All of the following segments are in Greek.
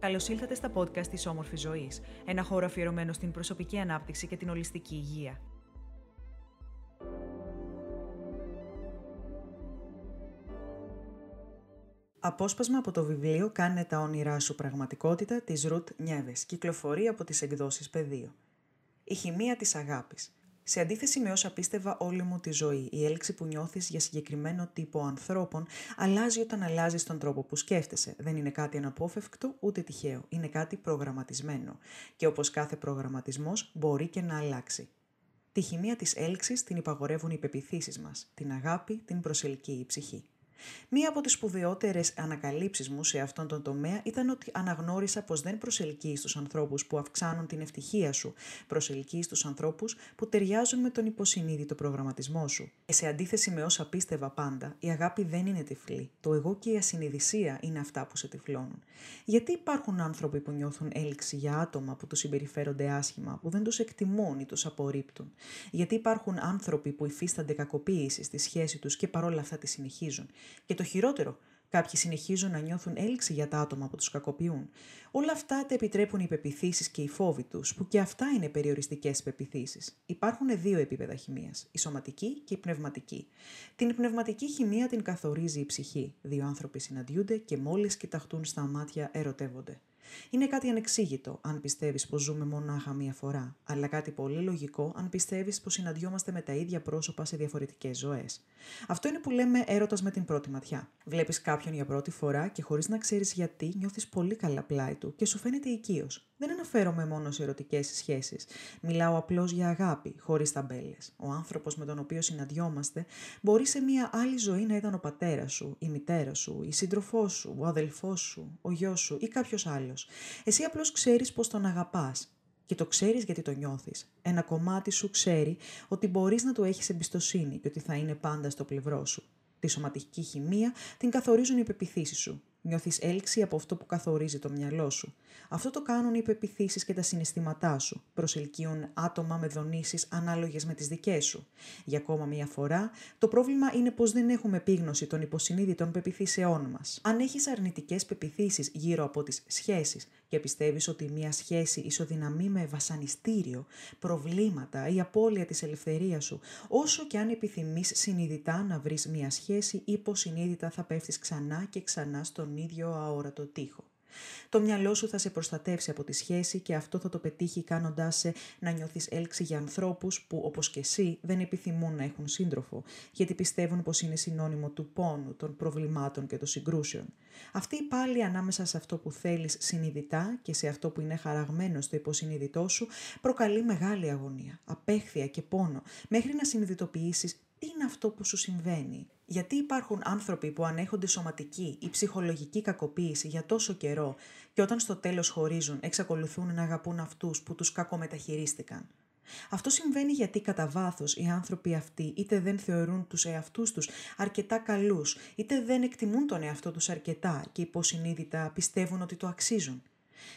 Καλώς ήλθατε στα podcast της Όμορφη Ζωής, ένα χώρο αφιερωμένο στην προσωπική ανάπτυξη και την ολιστική υγεία. Απόσπασμα από το βιβλίο «Κάνε τα όνειρά σου πραγματικότητα» της Ρουτ Νιέβες, κυκλοφορεί από τις εκδόσεις Πεδίο. Η χημεία της αγάπης. Σε αντίθεση με όσα πίστευα όλη μου τη ζωή, η έλξη που νιώθεις για συγκεκριμένο τύπο ανθρώπων αλλάζει όταν αλλάζεις τον τρόπο που σκέφτεσαι. Δεν είναι κάτι αναπόφευκτο ούτε τυχαίο. Είναι κάτι προγραμματισμένο. Και όπως κάθε προγραμματισμός, μπορεί και να αλλάξει. Τη χημεία της έλξης την υπαγορεύουν οι πεπιθήσεις μας, την αγάπη, την προσελκύει η ψυχή. Μία από τις σπουδαιότερες ανακαλύψεις μου σε αυτόν τον τομέα ήταν ότι αναγνώρισα πως δεν προσελκύεις τους ανθρώπους που αυξάνουν την ευτυχία σου, προσελκύεις τους ανθρώπους που ταιριάζουν με τον υποσυνείδητο προγραμματισμό σου. Και σε αντίθεση με όσα πίστευα πάντα, η αγάπη δεν είναι τυφλή. Το εγώ και η ασυνειδησία είναι αυτά που σε τυφλώνουν. Γιατί υπάρχουν άνθρωποι που νιώθουν έλξη για άτομα που τους συμπεριφέρονται άσχημα, που δεν τους εκτιμούν ή τους απορρίπτουν; Γιατί υπάρχουν άνθρωποι που υφίστανται κακοποίηση στη σχέση τους και παρόλα αυτά τη συνεχίζουν; Και το χειρότερο, κάποιοι συνεχίζουν να νιώθουν έλξη για τα άτομα που τους κακοποιούν. Όλα αυτά τα επιτρέπουν οι πεπιθήσεις και οι φόβοι τους, που και αυτά είναι περιοριστικές πεπιθήσεις. Υπάρχουν δύο επίπεδα χημίας, η σωματική και η πνευματική. Την πνευματική χημεία την καθορίζει η ψυχή. Δύο άνθρωποι συναντιούνται και μόλις κοιταχτούν στα μάτια ερωτεύονται. Είναι κάτι ανεξήγητο αν πιστεύεις πως ζούμε μονάχα μία φορά, αλλά κάτι πολύ λογικό αν πιστεύεις πως συναντιόμαστε με τα ίδια πρόσωπα σε διαφορετικές ζωές. Αυτό είναι που λέμε έρωτας με την πρώτη ματιά. Βλέπεις κάποιον για πρώτη φορά και χωρίς να ξέρεις γιατί νιώθεις πολύ καλά πλάι του και σου φαίνεται οικείος. Δεν αναφέρομαι μόνο σε ερωτικές σχέσει. Μιλάω απλώς για αγάπη, χωρίς ταμπέλες. Ο άνθρωπος με τον οποίο συναντιόμαστε μπορεί σε μία άλλη ζωή να ήταν ο πατέρας σου, η μητέρα σου, η σύντροφός σου, ο αδελφός σου, ο γιος σου ή κάποιος άλλος. Εσύ απλώς ξέρεις πως τον αγαπάς. Και το ξέρεις γιατί το νιώθεις. Ένα κομμάτι σου ξέρει ότι μπορείς να του έχεις εμπιστοσύνη και ότι θα είναι πάντα στο πλευρό σου. Τη σωματική χημεία την καθορίζουν οι πεπιθήσεις σου. Νιώθεις έλξη από αυτό που καθορίζει το μυαλό σου. Αυτό το κάνουν οι πεπιθήσεις και τα συναισθήματά σου. Προσελκύουν άτομα με δονήσεις ανάλογες με τις δικές σου. Για ακόμα μία φορά, το πρόβλημα είναι πως δεν έχουμε επίγνωση των υποσυνείδητων πεπιθήσεών μας. Αν έχεις αρνητικές πεπιθήσεις γύρω από τις σχέσεις και πιστεύεις ότι μία σχέση ισοδυναμεί με βασανιστήριο, προβλήματα ή απώλεια της ελευθερίας σου, όσο και αν επιθυμείς συνειδητά να βρεις μία σχέση, υποσυνείδητα θα πέφτεις ξανά και ξανά στον ίδιο αόρατο τοίχο. Το μυαλό σου θα σε προστατεύσει από τη σχέση και αυτό θα το πετύχει κάνοντάς σε να νιώθεις έλξη για ανθρώπους που όπως και εσύ δεν επιθυμούν να έχουν σύντροφο, γιατί πιστεύουν πως είναι συνώνυμο του πόνου, των προβλημάτων και των συγκρούσεων. Αυτή η πάλι ανάμεσα σε αυτό που θέλεις συνειδητά και σε αυτό που είναι χαραγμένο στο υποσυνείδητό σου προκαλεί μεγάλη αγωνία, απέχθεια και πόνο, μέχρι να συνειδητοποιήσεις τι είναι αυτό που σου συμβαίνει. Γιατί υπάρχουν άνθρωποι που ανέχονται σωματική ή ψυχολογική κακοποίηση για τόσο καιρό και όταν στο τέλος χωρίζουν εξακολουθούν να αγαπούν αυτούς που τους κακομεταχειρίστηκαν; Αυτό συμβαίνει γιατί κατά βάθος οι άνθρωποι αυτοί είτε δεν θεωρούν τους εαυτούς τους αρκετά καλούς, είτε δεν εκτιμούν τον εαυτό τους αρκετά και υποσυνείδητα πιστεύουν ότι το αξίζουν;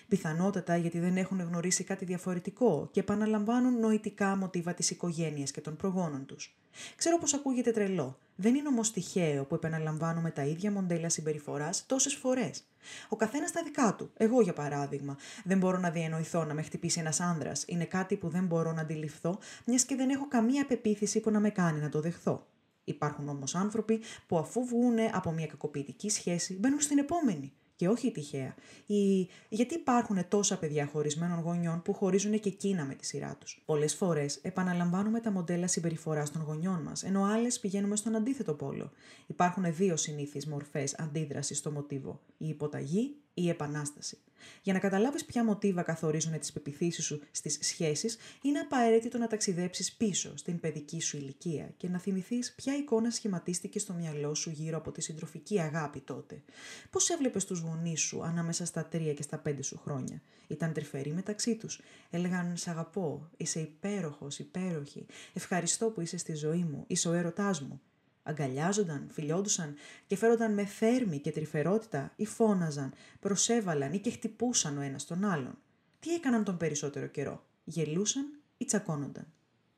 Πιθανότατα γιατί δεν έχουν γνωρίσει κάτι διαφορετικό και επαναλαμβάνουν νοητικά μοτίβα της οικογένειας και των προγόνων τους. Ξέρω πως ακούγεται τρελό. Δεν είναι όμως τυχαίο που επαναλαμβάνουμε τα ίδια μοντέλα συμπεριφοράς τόσες φορές. Ο καθένας τα δικά του. Εγώ, για παράδειγμα, δεν μπορώ να διανοηθώ να με χτυπήσει ένας άνδρας. Είναι κάτι που δεν μπορώ να αντιληφθώ, μιας και δεν έχω καμία πεποίθηση που να με κάνει να το δεχθώ. Υπάρχουν όμως άνθρωποι που αφού βγουν από μια κακοποιητική σχέση μπαίνουν στην επόμενη και όχι τυχαία. Ή γιατί υπάρχουν τόσα παιδιά χωρισμένων γονιών που χωρίζουν και εκείνα με τη σειρά τους; Πολλές φορές επαναλαμβάνουμε τα μοντέλα συμπεριφοράς των γονιών μας, ενώ άλλες πηγαίνουμε στον αντίθετο πόλο. Υπάρχουν δύο συνήθεις μορφές αντίδρασης στο μοτίβο: η υποταγή ή η επανάσταση. Για να καταλάβεις ποια μοτίβα καθορίζουν τις πεπιθήσεις σου στις σχέσεις, είναι απαραίτητο να ταξιδέψεις πίσω στην παιδική σου ηλικία και να θυμηθείς ποια εικόνα σχηματίστηκε στο μυαλό σου γύρω από τη συντροφική αγάπη τότε. Πώς έβλεπες τους γονείς σου ανάμεσα στα τρία και στα πέντε σου χρόνια; Ήταν τρυφεροί μεταξύ τους; Έλεγαν Σ' αγαπώ, είσαι υπέροχος, υπέροχη. Ευχαριστώ που είσαι στη ζωή μου, είσαι ο έρωτάς μου. Αγκαλιάζονταν, φιλιόντουσαν και φέρονταν με θέρμη και τρυφερότητα ή φώναζαν, προσέβαλαν ή και χτυπούσαν ο ένας τον άλλον. Τι έκαναν τον περισσότερο καιρό, γελούσαν ή τσακώνονταν;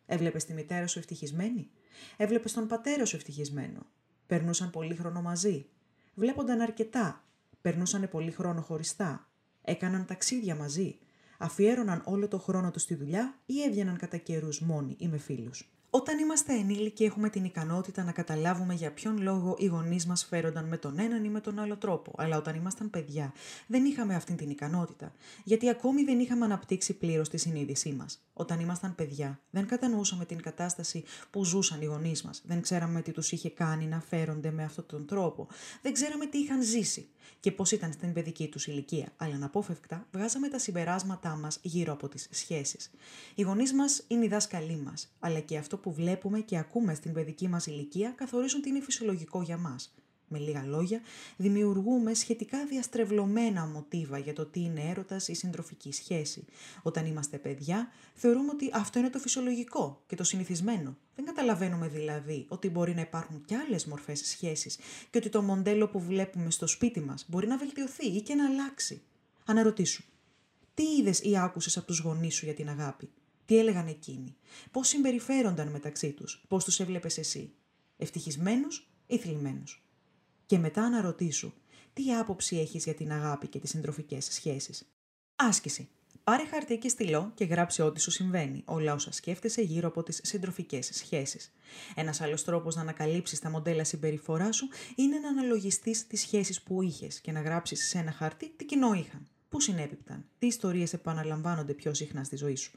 Έβλεπες τη μητέρα σου ευτυχισμένη, έβλεπες τον πατέρα σου ευτυχισμένο; Περνούσαν πολύ χρόνο μαζί, βλέπονταν αρκετά, περνούσαν πολύ χρόνο χωριστά; Έκαναν ταξίδια μαζί; Αφιέρωναν όλο το χρόνο τους στη δουλειά ή έβγαιναν κατά καιρούς μόνοι ή με φίλους; Όταν είμαστε ενήλικοι, έχουμε την ικανότητα να καταλάβουμε για ποιον λόγο οι γονείς μας φέρονταν με τον έναν ή με τον άλλο τρόπο. Αλλά όταν ήμασταν παιδιά, δεν είχαμε αυτή την ικανότητα. Γιατί ακόμη δεν είχαμε αναπτύξει πλήρως τη συνείδησή μας. Όταν ήμασταν παιδιά, δεν κατανοούσαμε την κατάσταση που ζούσαν οι γονείς μας. Δεν ξέραμε τι τους είχε κάνει να φέρονται με αυτόν τον τρόπο. Δεν ξέραμε τι είχαν ζήσει και πώς ήταν στην παιδική τους ηλικία. Αλλά αναπόφευκτα βγάζαμε τα συμπεράσματά μας γύρω από τις σχέσεις. Οι γονείς μας είναι οι δάσκαλοι μας, αλλά και αυτό που βλέπουμε και ακούμε στην παιδική μας ηλικία καθορίζουν τι είναι φυσιολογικό για μας. Με λίγα λόγια, δημιουργούμε σχετικά διαστρεβλωμένα μοτίβα για το τι είναι έρωτας ή συντροφική σχέση. Όταν είμαστε παιδιά, θεωρούμε ότι αυτό είναι το φυσιολογικό και το συνηθισμένο. Δεν καταλαβαίνουμε δηλαδή ότι μπορεί να υπάρχουν και άλλες μορφές σχέσει και ότι το μοντέλο που βλέπουμε στο σπίτι μας μπορεί να βελτιωθεί ή και να αλλάξει. Αναρωτήσου. Τι είδες ή άκουσες από τους γονείς σου για την αγάπη; Τι έλεγαν εκείνοι; Πώς συμπεριφέρονταν μεταξύ τους; Πώς τους έβλεπες εσύ; Ευτυχισμένους ή θλιμμένους; Και μετά αναρωτήσου τι άποψη έχεις για την αγάπη και τις συντροφικές σχέσεις; Άσκηση. Πάρε χαρτί και στυλό και γράψε ό,τι σου συμβαίνει, όλα όσα σκέφτεσαι γύρω από τις συντροφικές σχέσεις. Ένας άλλος τρόπος να ανακαλύψεις τα μοντέλα συμπεριφοράς σου είναι να αναλογιστείς τις σχέσεις που είχες και να γράψεις σε ένα χαρτί τι κοινό είχαν. Πού συνέπιπταν, τι ιστορίες επαναλαμβάνονται πιο συχνά στη ζωή σου;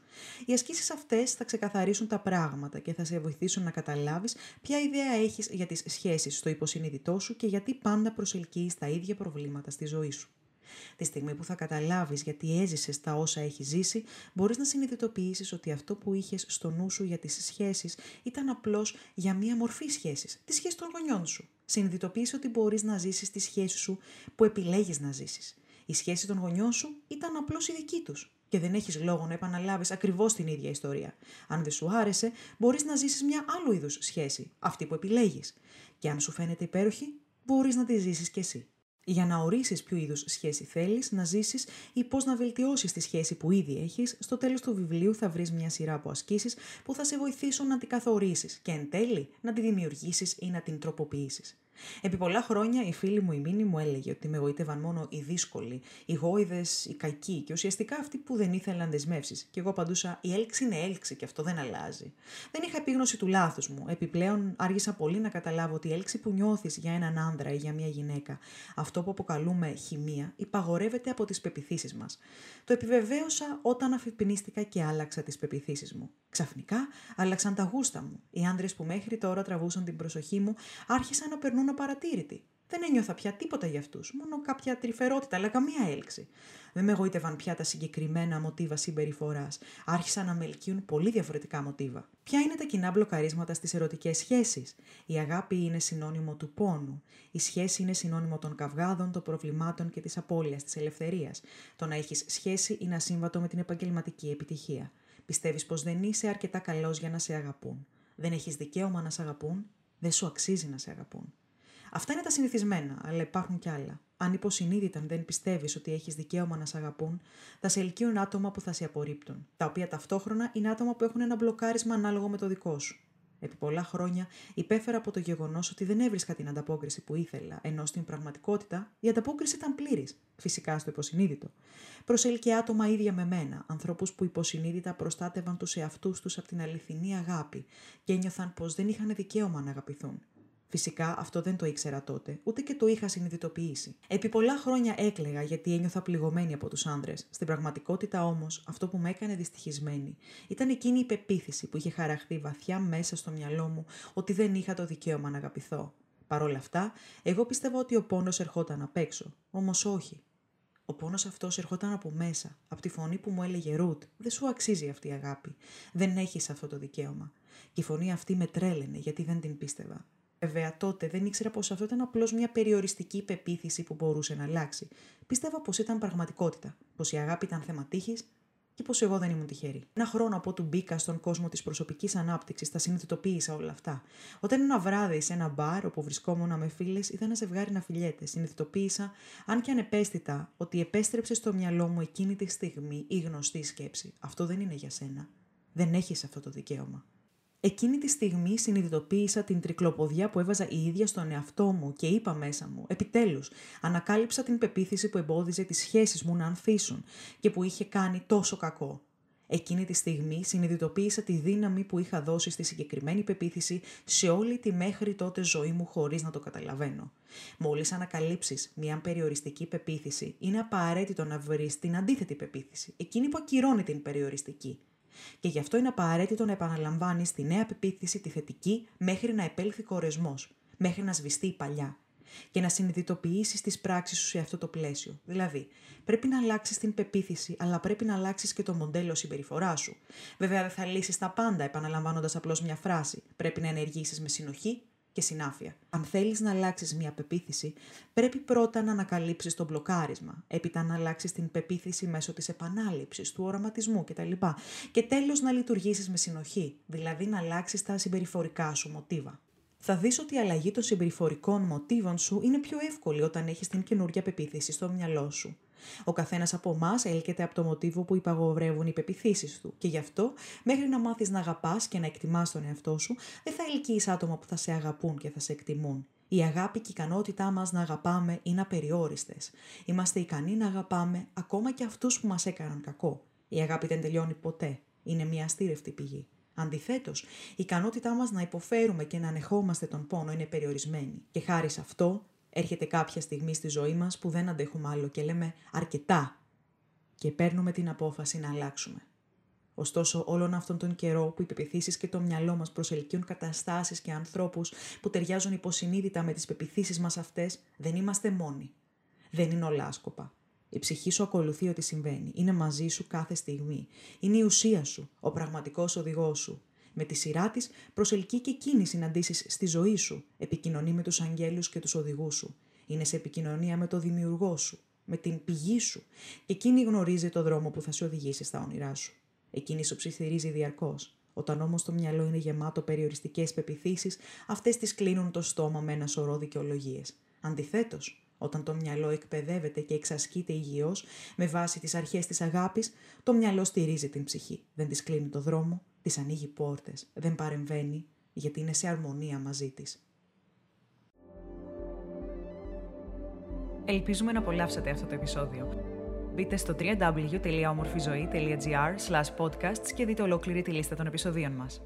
Οι ασκήσεις αυτές θα ξεκαθαρίσουν τα πράγματα και θα σε βοηθήσουν να καταλάβεις ποια ιδέα έχεις για τις σχέσεις στο υποσυνείδητό σου και γιατί πάντα προσελκύεις τα ίδια προβλήματα στη ζωή σου. Τη στιγμή που θα καταλάβεις γιατί έζησες τα όσα έχεις ζήσει, μπορείς να συνειδητοποιήσεις ότι αυτό που είχες στο νου σου για τις σχέσεις ήταν απλώς για μία μορφή σχέσης, τη σχέση των γονιών σου. Συνειδητοποίησε ότι μπορείς να ζήσεις τη σχέση σου που επιλέγεις να ζήσεις. Η σχέση των γονιών σου ήταν απλώς η δική τους. Και δεν έχεις λόγο να επαναλάβεις ακριβώς την ίδια ιστορία. Αν δεν σου άρεσε, μπορείς να ζήσεις μια άλλου είδους σχέση, αυτή που επιλέγεις. Και αν σου φαίνεται υπέροχη, μπορείς να τη ζήσεις κι εσύ. Για να ορίσεις ποιο είδους σχέση θέλεις να ζήσεις ή πώς να βελτιώσεις τη σχέση που ήδη έχεις, στο τέλος του βιβλίου θα βρεις μια σειρά από ασκήσεις που θα σε βοηθήσουν να την καθορίσεις και εν τέλει να τη δημιουργήσεις ή να την τροποποιήσεις. Επί πολλά χρόνια η φίλη μου η Μίνη μου έλεγε ότι με γοήτευαν μόνο οι δύσκολοι, οι γόηδες, οι κακοί και ουσιαστικά αυτοί που δεν ήθελαν δεσμεύσεις. Και εγώ απαντούσα: Η έλξη είναι έλξη και αυτό δεν αλλάζει. Δεν είχα επίγνωση του λάθους μου. Επιπλέον άργησα πολύ να καταλάβω ότι η έλξη που νιώθεις για έναν άνδρα ή για μια γυναίκα, αυτό που αποκαλούμε χημεία, υπαγορεύεται από τις πεπιθήσεις μας. Το επιβεβαίωσα όταν αφιπνίστηκα και άλλαξα τις πεπιθήσεις μου. Ξαφνικά άλλαξαν τα γούστα μου. Οι άντρε που μέχρι τώρα τραβούσαν την προσοχή μου άρχισαν να περνούν απαρατήρητοι. Δεν ένιωθα πια τίποτα για αυτούς, μόνο κάποια τρυφερότητα, αλλά καμία έλξη. Δεν με εγωίτευαν πια τα συγκεκριμένα μοτίβα συμπεριφοράς. Άρχισαν να με ελκύουν πολύ διαφορετικά μοτίβα. Ποια είναι τα κοινά μπλοκαρίσματα στις ερωτικές σχέσεις; Η αγάπη είναι συνώνυμο του πόνου. Η σχέση είναι συνώνυμο των καυγάδων, των προβλημάτων και της απώλειας της ελευθερίας. Το να έχεις σχέση είναι ασύμβατο με την επαγγελματική επιτυχία. Πιστεύεις πως δεν είσαι αρκετά καλός για να σε αγαπούν. Δεν έχεις δικαίωμα να σε αγαπούν. Δεν σου αξίζει να σε αγαπούν. Αυτά είναι τα συνηθισμένα, αλλά υπάρχουν κι άλλα. Αν υποσυνείδητα δεν πιστεύεις ότι έχεις δικαίωμα να σε αγαπούν, θα σε ελκύουν άτομα που θα σε απορρίπτουν, τα οποία ταυτόχρονα είναι άτομα που έχουν ένα μπλοκάρισμα ανάλογο με το δικό σου. Επί πολλά χρόνια υπέφερα από το γεγονός ότι δεν έβρισκα την ανταπόκριση που ήθελα, ενώ στην πραγματικότητα η ανταπόκριση ήταν πλήρης, φυσικά στο υποσυνείδητο. Προσέλκυε άτομα ίδια με μένα, ανθρώπους που υποσυνείδητα προστάτευαν τους εαυτούς τους από την αληθινή αγάπη και ένιωθαν πως δεν είχαν δικαίωμα να αγαπηθούν. Φυσικά αυτό δεν το ήξερα τότε, ούτε και το είχα συνειδητοποιήσει. Επί πολλά χρόνια έκλαιγα γιατί ένιωθα πληγωμένη από τους άνδρες. Στην πραγματικότητα όμως, αυτό που με έκανε δυστυχισμένη ήταν εκείνη η πεποίθηση που είχε χαραχθεί βαθιά μέσα στο μυαλό μου ότι δεν είχα το δικαίωμα να αγαπηθώ. Παρ' όλα αυτά, εγώ πίστευα ότι ο πόνος ερχόταν απ' έξω. Όμως όχι. Ο πόνος αυτός ερχόταν από μέσα, από τη φωνή που μου έλεγε Ρουτ, δεν σου αξίζει αυτή η αγάπη. Δεν έχεις αυτό το δικαίωμα. Και η φωνή αυτή με τρέλαινε γιατί δεν την πίστευα. Βέβαια, τότε δεν ήξερα πως αυτό ήταν απλώς μια περιοριστική πεποίθηση που μπορούσε να αλλάξει. Πίστευα πως ήταν πραγματικότητα, πως η αγάπη ήταν θέμα τύχης και πως εγώ δεν ήμουν τυχερή. Ένα χρόνο από του μπήκα στον κόσμο της προσωπικής ανάπτυξης, τα συνειδητοποίησα όλα αυτά. Όταν ένα βράδυ σε ένα μπαρ όπου βρισκόμουν με φίλες, είδα ένα ζευγάρι να φιλιέται. Συνειδητοποίησα, αν και ανεπαίσθητα, ότι επέστρεψε στο μυαλό μου εκείνη τη στιγμή η γνωστή σκέψη. Αυτό δεν είναι για σένα. Δεν έχεις αυτό το δικαίωμα. Εκείνη τη στιγμή συνειδητοποίησα την τρικλοποδιά που έβαζα η ίδια στον εαυτό μου και είπα μέσα μου, επιτέλους, ανακάλυψα την πεποίθηση που εμπόδιζε τις σχέσεις μου να ανθίσουν και που είχε κάνει τόσο κακό. Εκείνη τη στιγμή συνειδητοποίησα τη δύναμη που είχα δώσει στη συγκεκριμένη πεποίθηση σε όλη τη μέχρι τότε ζωή μου χωρίς να το καταλαβαίνω. Μόλις ανακαλύψεις μια περιοριστική πεποίθηση, είναι απαραίτητο να βρεις την αντίθετη πεποίθηση, εκείνη που ακυρώνει την περιοριστική. Και γι' αυτό είναι απαραίτητο να επαναλαμβάνεις τη νέα πεποίθηση, τη θετική, μέχρι να επέλθει κορεσμός, μέχρι να σβηστεί η παλιά και να συνειδητοποιήσεις τις πράξεις σου σε αυτό το πλαίσιο. Δηλαδή, πρέπει να αλλάξεις την πεποίθηση, αλλά πρέπει να αλλάξεις και το μοντέλο συμπεριφορά σου. Βέβαια, δεν θα λύσεις τα πάντα επαναλαμβάνοντας απλώς μια φράση. Πρέπει να ενεργήσεις με συνοχή και συνάφεια. Αν θέλεις να αλλάξεις μια πεποίθηση, πρέπει πρώτα να ανακαλύψεις το μπλοκάρισμα, έπειτα να αλλάξεις την πεποίθηση μέσω της επανάληψης, του οραματισμού κτλ. Και τέλος να λειτουργήσεις με συνοχή, δηλαδή να αλλάξεις τα συμπεριφορικά σου μοτίβα θα δεις ότι η αλλαγή των συμπεριφορικών μοτίβων σου είναι πιο εύκολη όταν έχεις την καινούργια πεποίθηση στο μυαλό σου. Ο καθένας από εμάς έλκεται από το μοτίβο που υπαγορεύουν οι πεπιθήσεις του. Και γι' αυτό, μέχρι να μάθεις να αγαπάς και να εκτιμάς τον εαυτό σου, δεν θα ελκύεις άτομα που θα σε αγαπούν και θα σε εκτιμούν. Η αγάπη και η ικανότητά μας να αγαπάμε είναι απεριόριστες. Είμαστε ικανοί να αγαπάμε ακόμα και αυτούς που μας έκαναν κακό. Η αγάπη δεν τελειώνει ποτέ. Είναι μια αστήρευτη πηγή. Αντιθέτως, η ικανότητά μας να υποφέρουμε και να ανεχόμαστε τον πόνο είναι περιορισμένη. Και χάρη σε αυτό, έρχεται κάποια στιγμή στη ζωή μας που δεν αντέχουμε άλλο και λέμε αρκετά. Και παίρνουμε την απόφαση να αλλάξουμε. Ωστόσο, όλον αυτόν τον καιρό που οι πεπιθήσεις και το μυαλό μας προσελκύουν καταστάσεις και ανθρώπους που ταιριάζουν υποσυνείδητα με τις πεπιθήσεις μας αυτές, δεν είμαστε μόνοι. Δεν είναι όλα άσκοπα. Η ψυχή σου ακολουθεί ό,τι συμβαίνει. Είναι μαζί σου κάθε στιγμή. Είναι η ουσία σου, ο πραγματικός οδηγός σου. Με τη σειρά της προσελκύει και εκείνη συναντήσεις στη ζωή σου. Επικοινωνεί με τους αγγέλους και τους οδηγούς σου. Είναι σε επικοινωνία με το δημιουργό σου, με την πηγή σου. Και εκείνη γνωρίζει το δρόμο που θα σε οδηγήσει στα όνειρά σου. Εκείνη σου ψιθυρίζει διαρκώς. Όταν όμως το μυαλό είναι γεμάτο περιοριστικές πεπιθήσεις, αυτές τις κλείνουν το στόμα με ένα σωρό δικαιολογίες. Αντιθέτως, όταν το μυαλό εκπαιδεύεται και εξασκείται υγιώς με βάση τις αρχές της αγάπης, το μυαλό στηρίζει την ψυχή. Δεν της κλείνει το δρόμο, της ανοίγει πόρτες, δεν παρεμβαίνει, γιατί είναι σε αρμονία μαζί της. Ελπίζουμε να απολαύσατε αυτό το επεισόδιο. Μπείτε στο www.omorfizoe.gr podcasts και δείτε ολόκληρη τη λίστα των επεισοδίων μας.